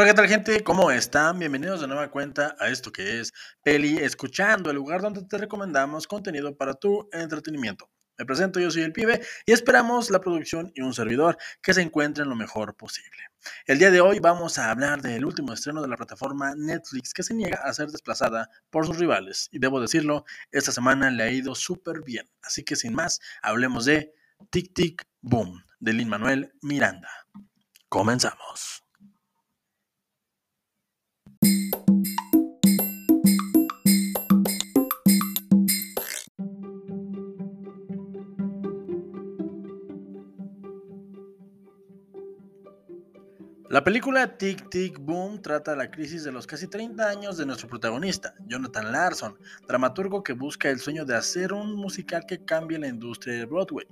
Hola, ¿qué tal gente? ¿Cómo están? Bienvenidos de nueva cuenta a esto que es Peli Escuchando, el lugar donde te recomendamos contenido para tu entretenimiento. Me presento, yo soy el pibe y esperamos la producción y un servidor que se encuentren lo mejor posible. El día de hoy vamos a hablar del último estreno de la plataforma Netflix que se niega a ser desplazada por sus rivales. Y debo decirlo, esta semana le ha ido súper bien. Así que sin más, hablemos de Tic Tic Boom de Lin Manuel Miranda. Comenzamos. La película Tic Tic Boom trata la crisis de los casi 30 años de nuestro protagonista, Jonathan Larson, dramaturgo que busca el sueño de hacer un musical que cambie la industria de Broadway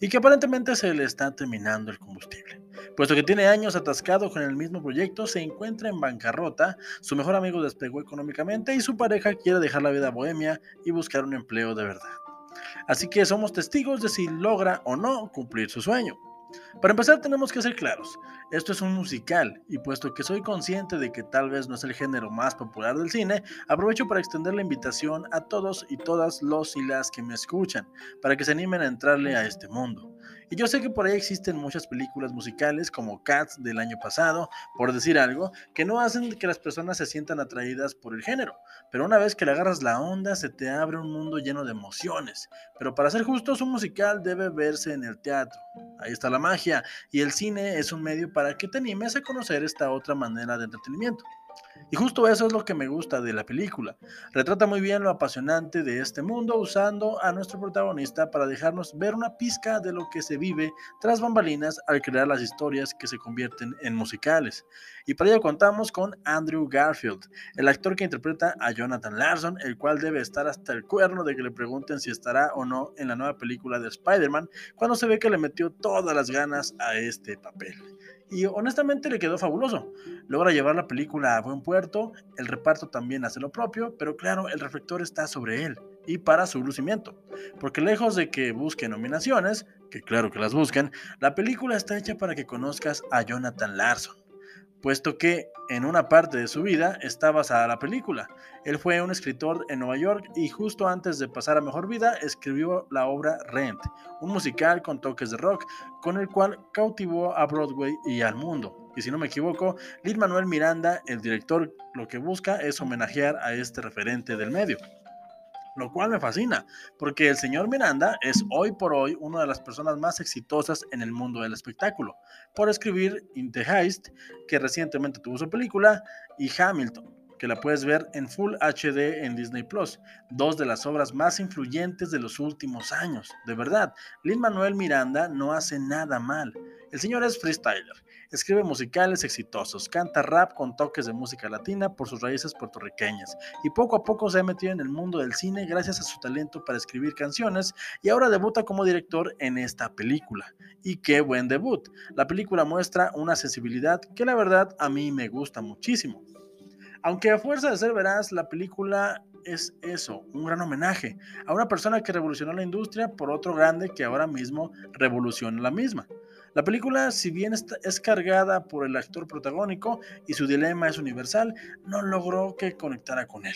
y que aparentemente se le está terminando el combustible. Puesto que tiene años atascado con el mismo proyecto, se encuentra en bancarrota, su mejor amigo despegó económicamente y su pareja quiere dejar la vida bohemia y buscar un empleo de verdad. Así que somos testigos de si logra o no cumplir su sueño. Para empezar tenemos que ser claros, esto es un musical y puesto que soy consciente de que tal vez no es el género más popular del cine, aprovecho para extender la invitación a todos y todas los y las que me escuchan, para que se animen a entrarle a este mundo. Y yo sé que por ahí existen muchas películas musicales como Cats del año pasado, por decir algo, que no hacen que las personas se sientan atraídas por el género, pero una vez que le agarras la onda se te abre un mundo lleno de emociones. Pero para ser justos, un musical debe verse en el teatro. Ahí está la magia, y el cine es un medio para que te animes a conocer esta otra manera de entretenimiento. Y justo eso es lo que me gusta de la película. Retrata muy bien lo apasionante de este mundo usando a nuestro protagonista para dejarnos ver una pizca de lo que se vive tras bambalinas al crear las historias que se convierten en musicales. Y para ello contamos con Andrew Garfield, el actor que interpreta a Jonathan Larson, el cual debe estar hasta el cuerno de que le pregunten si estará o no en la nueva película de Spider-Man, cuando se ve que le metió todas las ganas a este papel y honestamente le quedó fabuloso. Logra llevar la película a buen puerto, el reparto también hace lo propio, pero claro, el reflector está sobre él y para su lucimiento. Porque lejos de que busque nominaciones, que claro que las busquen, la película está hecha para que conozcas a Jonathan Larson puesto que en una parte de su vida está basada la película. Él fue un escritor en Nueva York y justo antes de pasar a Mejor Vida escribió la obra Rent, un musical con toques de rock, con el cual cautivó a Broadway y al mundo. Y si no me equivoco, Lin Manuel Miranda, el director, lo que busca es homenajear a este referente del medio lo cual me fascina, porque el señor Miranda es hoy por hoy una de las personas más exitosas en el mundo del espectáculo, por escribir In the Heist, que recientemente tuvo su película, y Hamilton, que la puedes ver en Full HD en Disney Plus, dos de las obras más influyentes de los últimos años. De verdad, Lin Manuel Miranda no hace nada mal. El señor es freestyler, escribe musicales exitosos, canta rap con toques de música latina por sus raíces puertorriqueñas y poco a poco se ha metido en el mundo del cine gracias a su talento para escribir canciones y ahora debuta como director en esta película. Y qué buen debut. La película muestra una sensibilidad que la verdad a mí me gusta muchísimo. Aunque a fuerza de ser veraz, la película es eso, un gran homenaje a una persona que revolucionó la industria por otro grande que ahora mismo revoluciona la misma. La película, si bien es cargada por el actor protagónico y su dilema es universal, no logró que conectara con él.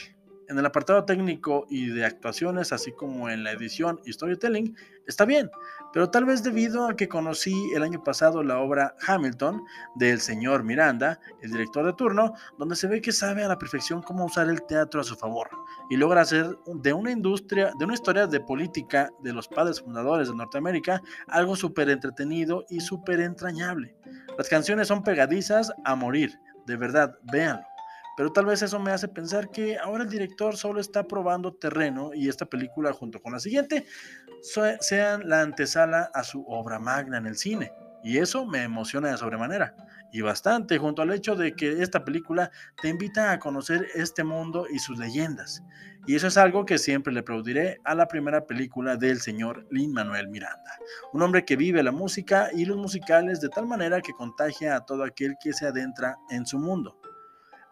En el apartado técnico y de actuaciones, así como en la edición storytelling, está bien, pero tal vez debido a que conocí el año pasado la obra Hamilton del señor Miranda, el director de turno, donde se ve que sabe a la perfección cómo usar el teatro a su favor y logra hacer de una industria, de una historia de política de los padres fundadores de Norteamérica, algo súper entretenido y súper entrañable. Las canciones son pegadizas a morir, de verdad, véanlo. Pero tal vez eso me hace pensar que ahora el director solo está probando terreno y esta película junto con la siguiente sean la antesala a su obra magna en el cine. Y eso me emociona de sobremanera. Y bastante junto al hecho de que esta película te invita a conocer este mundo y sus leyendas. Y eso es algo que siempre le aplaudiré a la primera película del señor Lin Manuel Miranda. Un hombre que vive la música y los musicales de tal manera que contagia a todo aquel que se adentra en su mundo.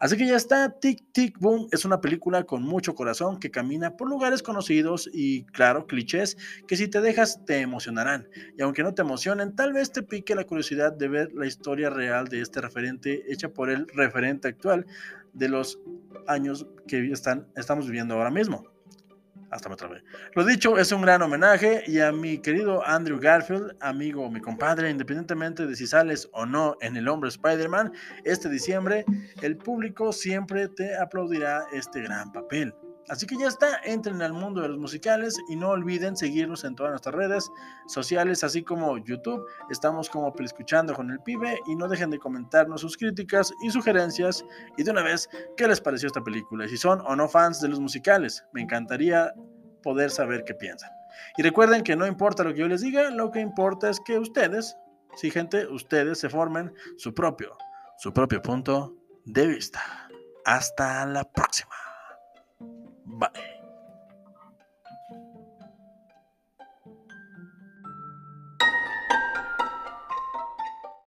Así que ya está, Tic Tic Boom es una película con mucho corazón que camina por lugares conocidos y, claro, clichés que si te dejas te emocionarán. Y aunque no te emocionen, tal vez te pique la curiosidad de ver la historia real de este referente hecha por el referente actual de los años que están, estamos viviendo ahora mismo. Hasta me trabé. Lo dicho, es un gran homenaje y a mi querido Andrew Garfield, amigo, mi compadre, independientemente de si sales o no en El Hombre Spider-Man, este diciembre el público siempre te aplaudirá este gran papel. Así que ya está, entren al mundo de los musicales y no olviden seguirnos en todas nuestras redes sociales, así como YouTube. Estamos como Escuchando con el Pibe y no dejen de comentarnos sus críticas y sugerencias y de una vez qué les pareció esta película, si son o no fans de los musicales. Me encantaría poder saber qué piensan. Y recuerden que no importa lo que yo les diga, lo que importa es que ustedes, sí gente, ustedes se formen su propio, su propio punto de vista. Hasta la próxima. Bye.